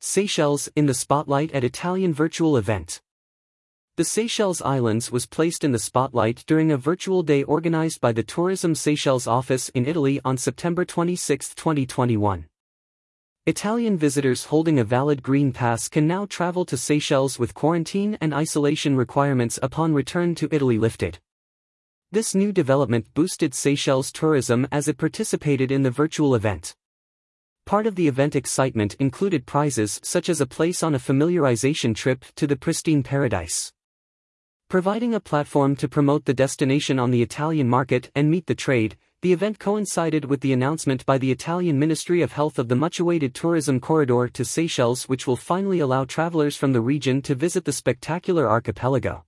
Seychelles in the spotlight at Italian virtual event. The Seychelles Islands was placed in the spotlight during a virtual day organized by the Tourism Seychelles office in Italy on September 26, 2021. Italian visitors holding a valid green pass can now travel to Seychelles with quarantine and isolation requirements upon return to Italy lifted. This new development boosted Seychelles tourism as it participated in the virtual event. Part of the event excitement included prizes such as a place on a familiarization trip to the pristine paradise. Providing a platform to promote the destination on the Italian market and meet the trade, the event coincided with the announcement by the Italian Ministry of Health of the much-awaited tourism corridor to Seychelles which will finally allow travelers from the region to visit the spectacular archipelago.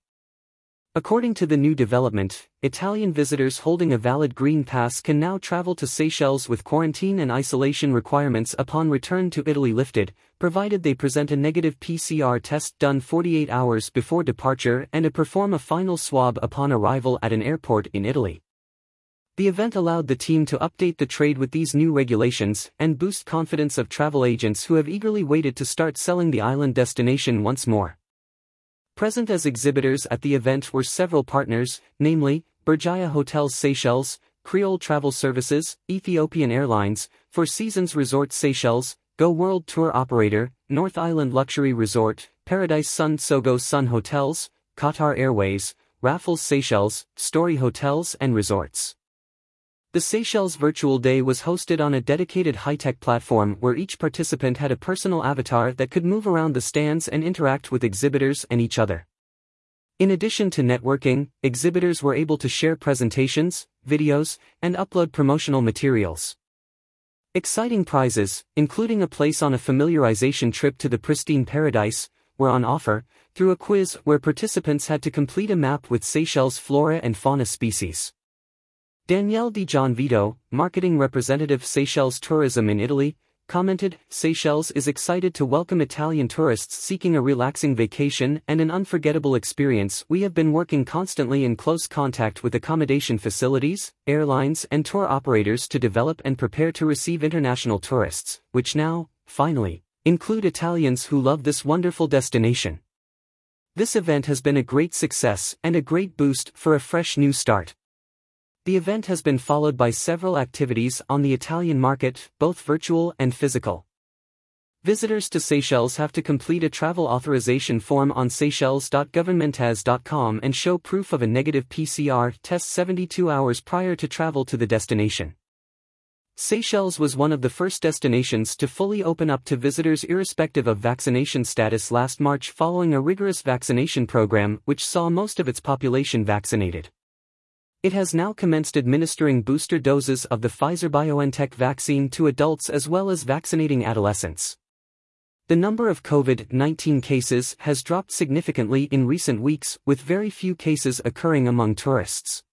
According to the new development, Italian visitors holding a valid green pass can now travel to Seychelles with quarantine and isolation requirements upon return to Italy lifted, provided they present a negative PCR test done 48 hours before departure and perform a final swab upon arrival at an airport in Italy. The event allowed the team to update the trade with these new regulations and boost confidence of travel agents who have eagerly waited to start selling the island destination once more. Present as exhibitors at the event were several partners, namely, Berjaya Hotels Seychelles, Creole Travel Services, Ethiopian Airlines, Four Seasons Resort Seychelles, Go World Tour Operator, North Island Luxury Resort, Paradise Sun Sogo Sun Hotels, Qatar Airways, Raffles Seychelles, Story Hotels and Resorts. The Seychelles Virtual Day was hosted on a dedicated high-tech platform where each participant had a personal avatar that could move around the stands and interact with exhibitors and each other. In addition to networking, exhibitors were able to share presentations, videos, and upload promotional materials. Exciting prizes, including a place on a familiarization trip to the pristine paradise, were on offer, through a quiz where participants had to complete a map with Seychelles flora and fauna species. Danielle Di Gianvito, marketing representative Seychelles Tourism in Italy, commented, Seychelles is excited to welcome Italian tourists seeking a relaxing vacation and an unforgettable experience. We have been working constantly in close contact with accommodation facilities, airlines and tour operators to develop and prepare to receive international tourists, which now, finally, include Italians who love this wonderful destination. This event has been a great success and a great boost for a fresh new start. The event has been followed by several activities on the Italian market, both virtual and physical. Visitors to Seychelles have to complete a travel authorization form on seychelles.governmentas.com and show proof of a negative PCR test 72 hours prior to travel to the destination. Seychelles was one of the first destinations to fully open up to visitors irrespective of vaccination status last March following a rigorous vaccination program which saw most of its population vaccinated. It has now commenced administering booster doses of the Pfizer-BioNTech vaccine to adults as well as vaccinating adolescents. The number of COVID-19 cases has dropped significantly in recent weeks with very few cases occurring among tourists.